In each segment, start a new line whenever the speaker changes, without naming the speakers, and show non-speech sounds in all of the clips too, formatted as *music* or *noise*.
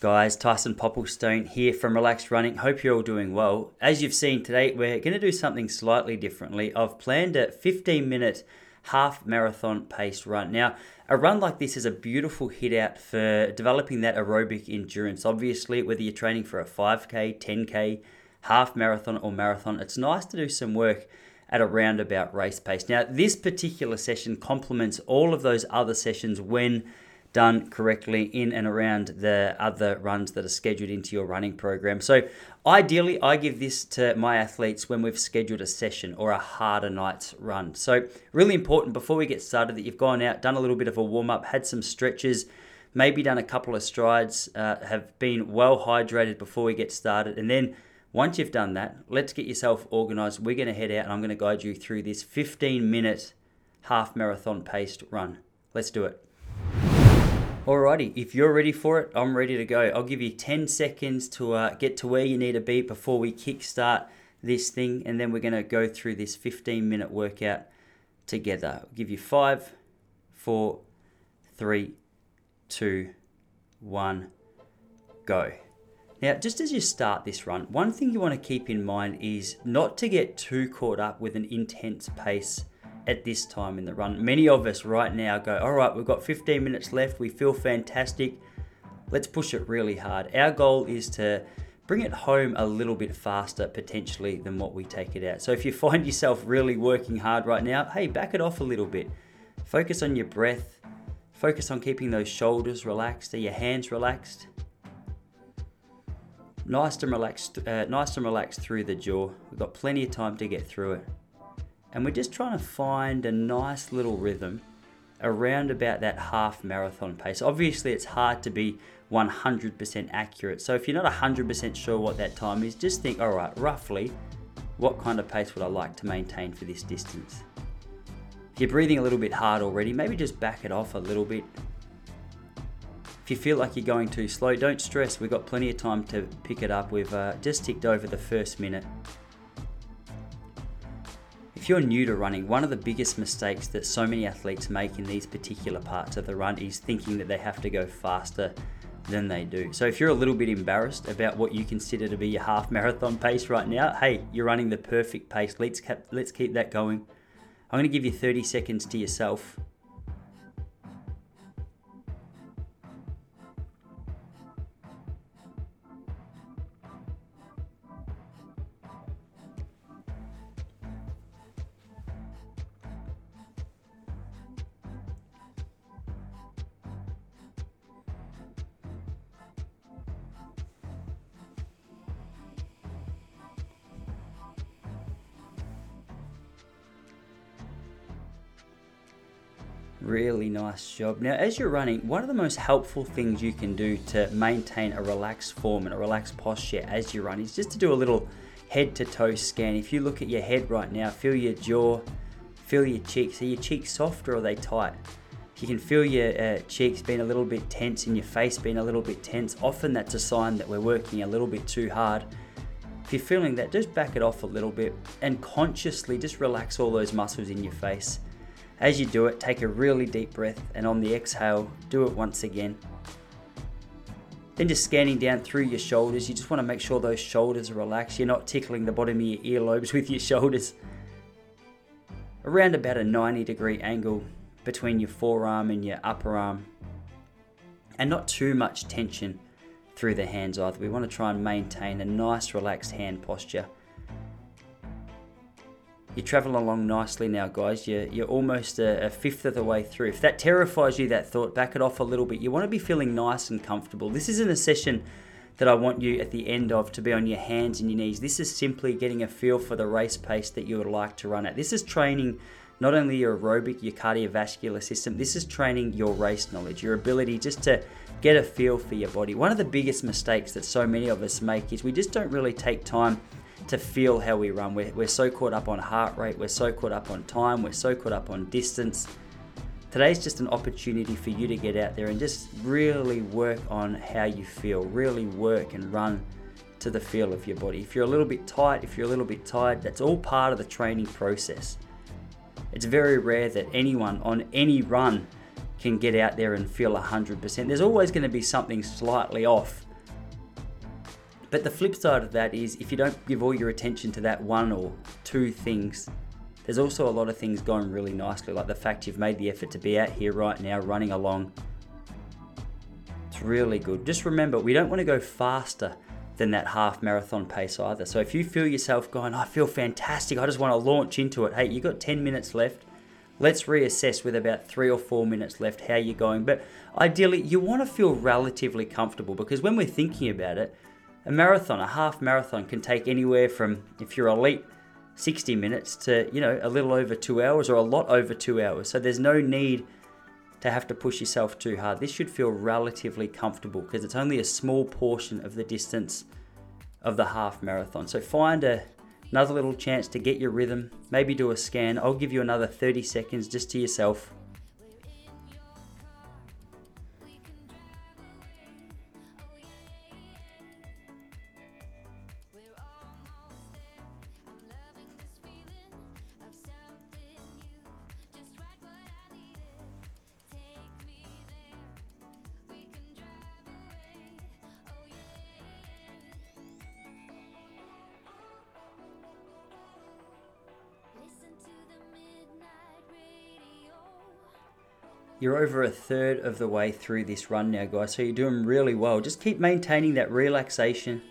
Guys, Tyson Popplestone here from Relaxed Running. Hope you're all doing well. As you've seen today, we're going to do something slightly differently. I've planned a 15 minute half marathon paced run. Now, a run like this is a beautiful hit out for developing that aerobic endurance. Obviously, whether you're training for a 5K, 10K, half marathon, or marathon, it's nice to do some work at a roundabout race pace. Now, this particular session complements all of those other sessions when done correctly in and around the other runs that are scheduled into your running program. So, ideally, I give this to my athletes when we've scheduled a session or a harder night's run. So, really important before we get started that you've gone out, done a little bit of a warm up, had some stretches, maybe done a couple of strides, uh, have been well hydrated before we get started, and then once you've done that, let's get yourself organized. We're going to head out and I'm going to guide you through this 15 minute half marathon paced run. Let's do it. Alrighty, if you're ready for it, I'm ready to go. I'll give you 10 seconds to uh, get to where you need to be before we kickstart this thing, and then we're going to go through this 15 minute workout together. I'll give you five, four, three, two, one, go. Now, just as you start this run, one thing you want to keep in mind is not to get too caught up with an intense pace at this time in the run. Many of us right now go, all right, we've got 15 minutes left, we feel fantastic, let's push it really hard. Our goal is to bring it home a little bit faster potentially than what we take it out. So if you *laughs* find yourself really working hard right now, hey, back it off a little bit. Focus on your breath. Focus on keeping those shoulders relaxed. Are your hands relaxed? Nice and relaxed, uh, nice and relaxed through the jaw. We've got plenty of time to get through it and we're just trying to find a nice little rhythm around about that half marathon pace. Obviously, it's hard to be 100% accurate. So if you're not 100% sure what that time is, just think, all right, roughly, what kind of pace would I like to maintain for this distance? If you're breathing a little bit hard already, maybe just back it off a little bit. If you feel like you're going too slow, don't stress. We've got plenty of time to pick it up. We've uh, just ticked over the first minute. If you're new to running, one of the biggest mistakes that so many athletes make in these particular parts of the run is thinking that they have to go faster than they do. So if you're a little bit embarrassed about what you consider to be your half marathon pace right now, hey, you're running the perfect pace. Let's keep, let's keep that going. I'm going to give you 30 seconds to yourself Really nice job. Now, as you're running, one of the most helpful things you can do to maintain a relaxed form and a relaxed posture as you run is just to do a little head to toe scan. If you look at your head right now, feel your jaw, feel your cheeks. Are your cheeks soft or are they tight? If you can feel your uh, cheeks being a little bit tense and your face being a little bit tense, often that's a sign that we're working a little bit too hard. If you're feeling that, just back it off a little bit and consciously just relax all those muscles in your face. As you do it, take a really deep breath and on the exhale, do it once again. Then just scanning down through your shoulders, you just want to make sure those shoulders are relaxed. You're not tickling the bottom of your earlobes *laughs* with your shoulders. Around about a 90 degree angle between your forearm and your upper arm. And not too much tension through the hands either. We want to try and maintain a nice relaxed hand posture. You're traveling along nicely now, guys. You're, you're almost a, a, fifth of the way through. If that terrifies you, that thought, back it off a little bit. You want to be feeling nice and comfortable. This isn't a session that I want you at the end of to be on your hands and your knees. This is simply getting a feel for the race pace that you would like to run at. This is training not only your aerobic, your cardiovascular system, this is training your race knowledge, your ability just to get a feel for your body. One of the biggest mistakes that so many of us make is we just don't really take time to feel how we run. We're, we're so caught up on heart rate, we're so caught up on time, we're so caught up on distance. Today's just an opportunity for you to get out there and just really work on how you feel, really work and run to the feel of your body. If you're a little bit tight, if you're a little bit tired, that's all part of the training process. It's very rare that anyone on any run can get out there and feel 100%. There's always going to be something slightly off But the flip side of that is if you don't give all your attention to that one or two things, there's also a lot of things going really nicely, like the fact you've made the effort to be out here right now, running along. It's really good. Just remember, we don't want to go faster than that half marathon pace either. So if you feel yourself going, I feel fantastic, I just want to launch into it, hey, you've got 10 minutes left. Let's reassess with about three or four minutes left how you're going. But ideally, you want to feel relatively comfortable because when we're thinking about it, a marathon, a half marathon, can take anywhere from, if you're elite, 60 minutes to, you know, a little over two hours or a lot over two hours. So there's no need to have to push yourself too hard. This should feel relatively comfortable because it's only a small portion of the distance of the half marathon. So find a, Another little chance to get your rhythm, maybe do a scan. I'll give you another 30 seconds just to yourself. You're over a third of the way through this run now, guys, so you're doing really well. Just keep maintaining that relaxation.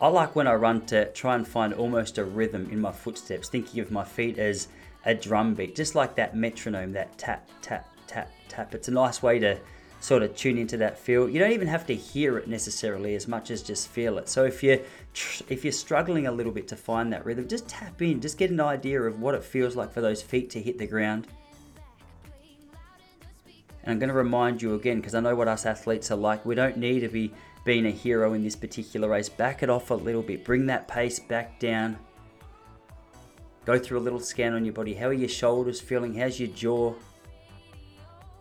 I like when I run to try and find almost a rhythm in my footsteps, thinking of my feet as a drum beat, just like that metronome, that tap, tap, tap, tap. It's a nice way to sort of tune into that feel. You don't even have to hear it necessarily as much as just feel it. So if you're if you're struggling a little bit to find that rhythm, just tap in, just get an idea of what it feels like for those feet to hit the ground. And I'm going to remind you again, because I know what us athletes are like. We don't need to be being a hero in this particular race. Back it off a little bit. Bring that pace back down. Go through a little scan on your body. How are your shoulders feeling? How's your jaw?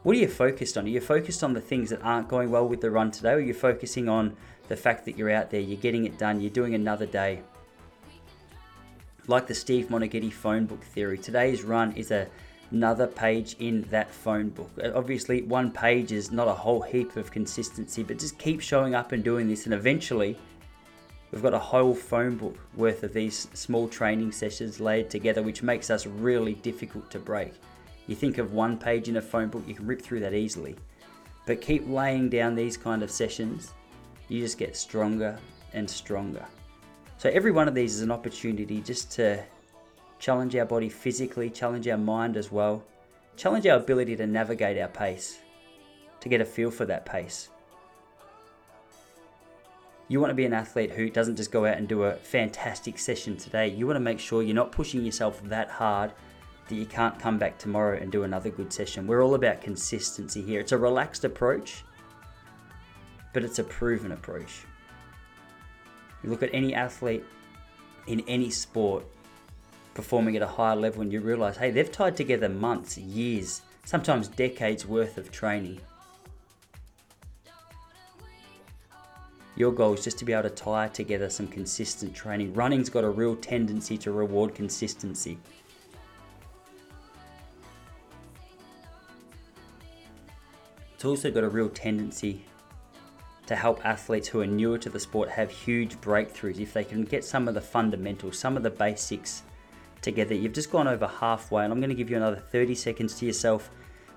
What are you focused on? Are you focused on the things that aren't going well with the run today? Or are you focusing on the fact that you're out there, you're getting it done, you're doing another day? Like the Steve Moneghetti phone book theory, today's run is a another page in that phone book. Uh, obviously, one page is not a whole heap of consistency, but just keep showing up and doing this, and eventually, we've got a whole phone book worth of these small training sessions laid together, which makes us really difficult to break. You think of one page in a phone book, you can rip through that easily. But keep laying down these kind of sessions, you just get stronger and stronger. So every one of these is an opportunity just to challenge our body physically, challenge our mind as well, challenge our ability to navigate our pace, to get a feel for that pace. You want to be an athlete who doesn't just go out and do a fantastic session today. You want to make sure you're not pushing yourself that hard that you can't come back tomorrow and do another good session. We're all about consistency here. It's a relaxed approach, but it's a proven approach. You look at any athlete in any sport, performing at a higher level and you realize, hey, they've tied together months, years, sometimes decades worth of training. Your goal is just to be able to tie together some consistent training. Running's got a real tendency to reward consistency. It's also got a real tendency to help athletes who are newer to the sport have huge breakthroughs if they can get some of the fundamentals, some of the basics together. You've just gone over halfway, and I'm going to give you another 30 seconds to yourself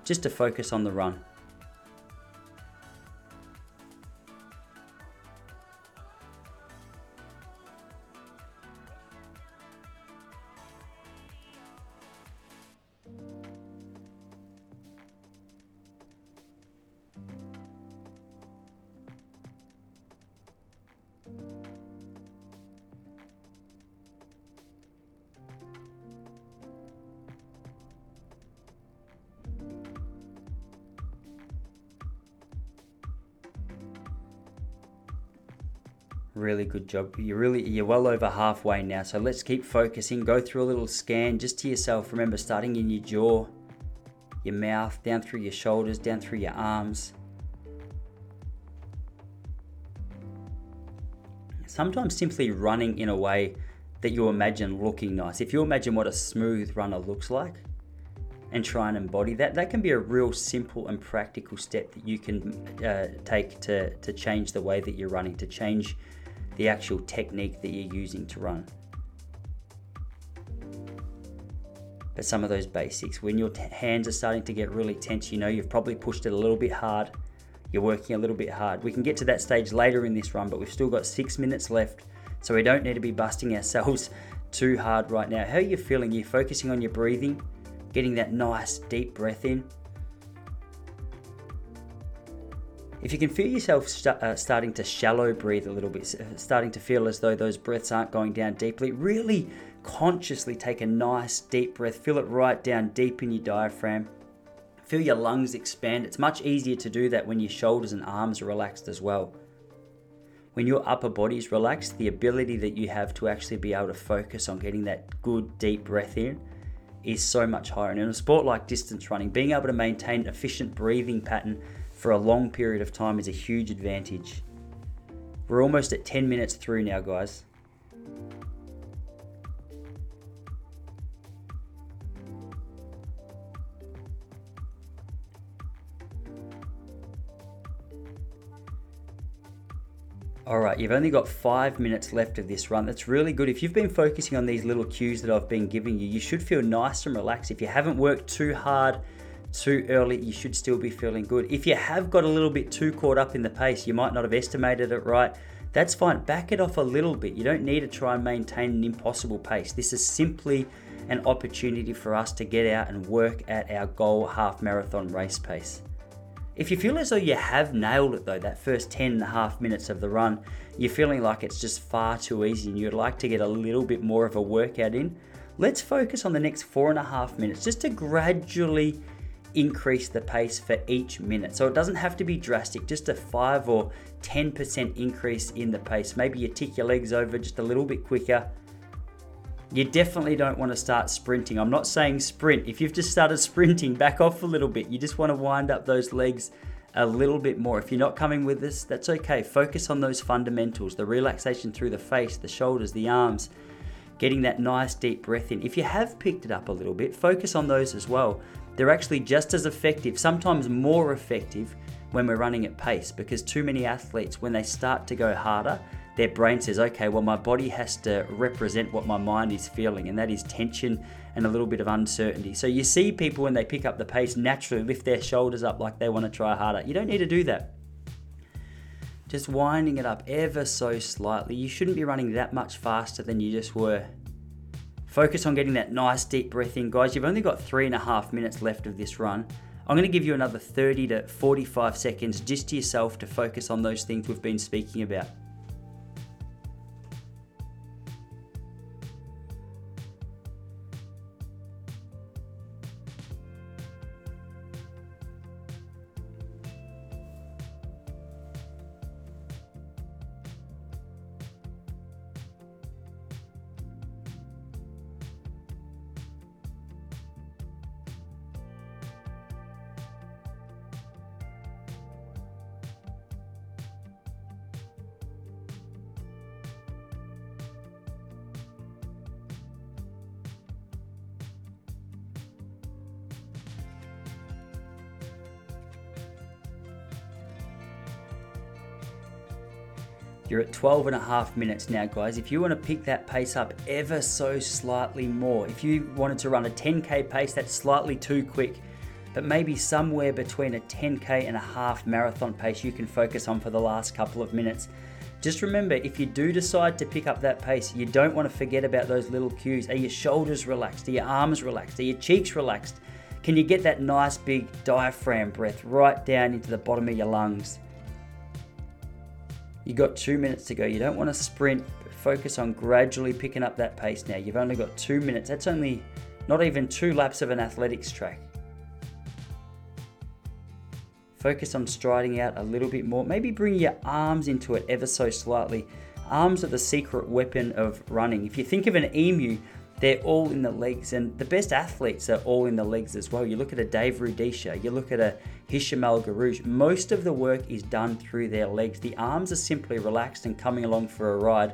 just to focus on the run. Really good job. You're really you're well over halfway now. So let's keep focusing. Go through a little scan just to yourself. Remember starting in your jaw, your mouth, down through your shoulders, down through your arms. Sometimes simply running in a way that you imagine looking nice. If you imagine what a smooth runner looks like, and try and embody that. That can be a real simple and practical step that you can uh, take to, to change the way that you're running, to change the actual technique that you're using to run. But some of those basics, when your t- hands are starting to get really tense, you know you've probably pushed it a little bit hard. You're working a little bit hard. We can get to that stage later in this run, but we've still got six minutes left, so we don't need to be busting ourselves *laughs* too hard right now. How are you feeling? You're focusing on your breathing, getting that nice deep breath in. If you can feel yourself st- uh, starting to shallow breathe a little bit, starting to feel as though those breaths aren't going down deeply, really consciously take a nice deep breath. Feel it right down deep in your diaphragm. Feel your lungs expand. It's much easier to do that when your shoulders and arms are relaxed as well. When your upper body is relaxed, the ability that you have to actually be able to focus on getting that good deep breath in is so much higher. And in a sport like distance running, being able to maintain an efficient breathing pattern for a long period of time is a huge advantage. We're almost at 10 minutes through now, guys. All right, you've only got five minutes left of this run. That's really good. If you've been focusing on these little cues that I've been giving you, you should feel nice and relaxed. If you haven't worked too hard too early, you should still be feeling good. If you have got a little bit too caught up in the pace, you might not have estimated it right. That's fine. Back it off a little bit. You don't need to try and maintain an impossible pace. This is simply an opportunity for us to get out and work at our goal half marathon race pace. If you feel as though you have nailed it though, that first 10 and a half minutes of the run, you're feeling like it's just far too easy and you'd like to get a little bit more of a workout in, let's focus on the next four and a half minutes just to gradually increase the pace for each minute. So it doesn't have to be drastic, just a 5 or 10% increase in the pace. Maybe you tick your legs over just a little bit quicker. You definitely don't want to start sprinting. I'm not saying sprint. If you've just started *laughs* sprinting, back off a little bit. You just want to wind up those legs a little bit more. If you're not coming with this, that's okay. Focus on those fundamentals the relaxation through the face, the shoulders, the arms, getting that nice deep breath in. If you have picked it up a little bit, focus on those as well they're actually just as effective, sometimes more effective when we're running at pace because too many athletes, when they start to go harder, their brain says, okay, well, my body has to represent what my mind is feeling, and that is tension and a little bit of uncertainty. So you see people when they pick up the pace naturally lift their shoulders up like they want to try harder. You don't need to do that. Just winding it up ever so slightly. You shouldn't be running that much faster than you just were. Focus on getting that nice deep breath in. Guys, you've only got three and a half minutes left of this run. I'm going to give you another 30 to 45 seconds just to yourself to focus on those things we've been speaking about. You're at 12 and a half minutes now, guys. If you want to pick that pace up ever so slightly more, if you wanted to run a 10k pace, that's slightly too quick, but maybe somewhere between a 10k and a half marathon pace you can focus on for the last couple of minutes. Just remember, if you do decide to pick up that pace, you don't want to forget about those little cues. Are your shoulders relaxed? Are your arms relaxed? Are your cheeks relaxed? Can you get that nice big diaphragm breath right down into the bottom of your lungs? You got two minutes to go. You don't want to sprint. Focus on gradually picking up that pace now. You've only got two minutes. That's only not even two laps of an athletics track. Focus on striding out a little bit more. Maybe bring your arms into it ever so slightly. Arms are the secret weapon of running. If you think of an emu, they're all in the legs, and the best athletes are all in the legs as well. You look at a Dave Rudisha, you look at a Hicham El Guerrouj, most of the work is done through their legs. The arms are simply relaxed and coming along for a ride.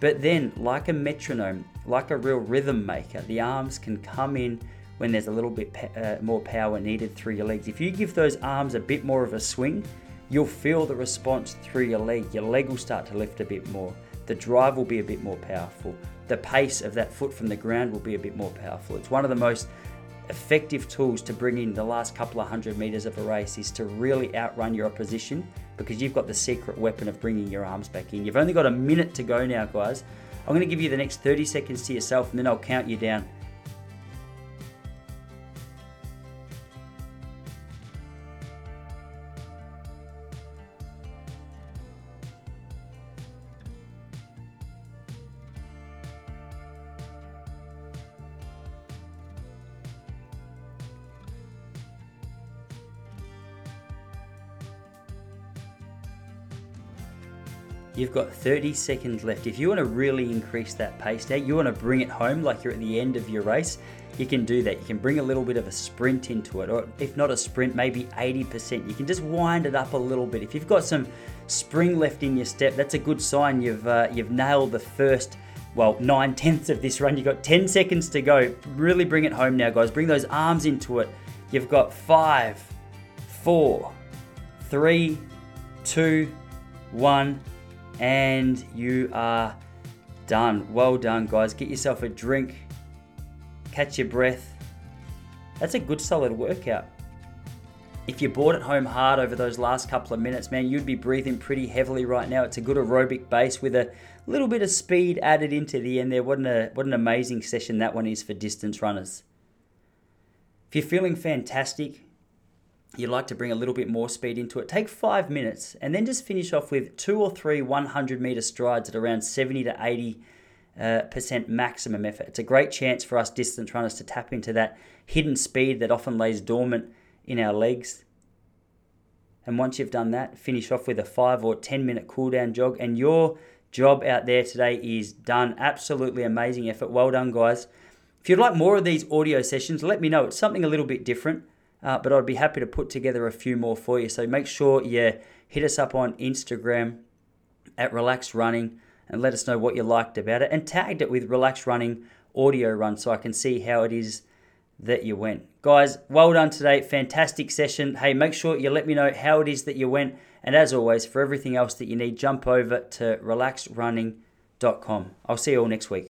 But then, like a metronome, like a real rhythm maker, the arms can come in when there's a little bit uh, more power needed through your legs. If you give those arms a bit more of a swing, you'll feel the response through your leg. Your leg will start to lift a bit more. The drive will be a bit more powerful. The pace of that foot from the ground will be a bit more powerful. It's one of the most effective tools to bring in the last couple of hundred meters of a race is to really outrun your opposition because you've got the secret weapon of bringing your arms back in. You've only got a minute to go now, guys. I'm going to give you the next 30 seconds to yourself and then I'll count you down. You've got 30 seconds left. If you want to really increase that pace now, you want to bring it home like you're at the end of your race, you can do that. You can bring a little bit of a sprint into it, or if not a sprint, maybe 80%. You can just wind it up a little bit. If you've got some spring left in your step, that's a good sign you've uh, you've nailed the first well, nine tenths of this run. You've got 10 seconds to go. Really bring it home now, guys. Bring those arms into it. You've got five, four, three, two, one and you are done. Well done, guys. Get yourself a drink, catch your breath. That's a good solid workout. If you bought it home hard over those last couple of minutes, man, you'd be breathing pretty heavily right now. It's a good aerobic base with a little bit of speed added into the end there. What an, what an amazing session that one is for distance runners. If you're feeling fantastic, you'd like to bring a little bit more speed into it, take five minutes and then just finish off with two or three 100 meter strides at around 70 to 80 uh, percent maximum effort. It's a great chance for us distance runners to tap into that hidden speed that often lays dormant in our legs. And once you've done that, finish off with a five or 10 minute cool down jog. And your job out there today is done. Absolutely amazing effort. Well done, guys. If you'd like more of these audio sessions, let me know. It's something a little bit different uh, but I'd be happy to put together a few more for you. So make sure you hit us up on Instagram at Relaxed Running and let us know what you liked about it and tagged it with Relaxed Running audio run so I can see how it is that you went. Guys, well done today. Fantastic session. Hey, make sure you let me know how it is that you went. And as always, for everything else that you need, jump over to relaxedrunning.com. I'll see you all next week.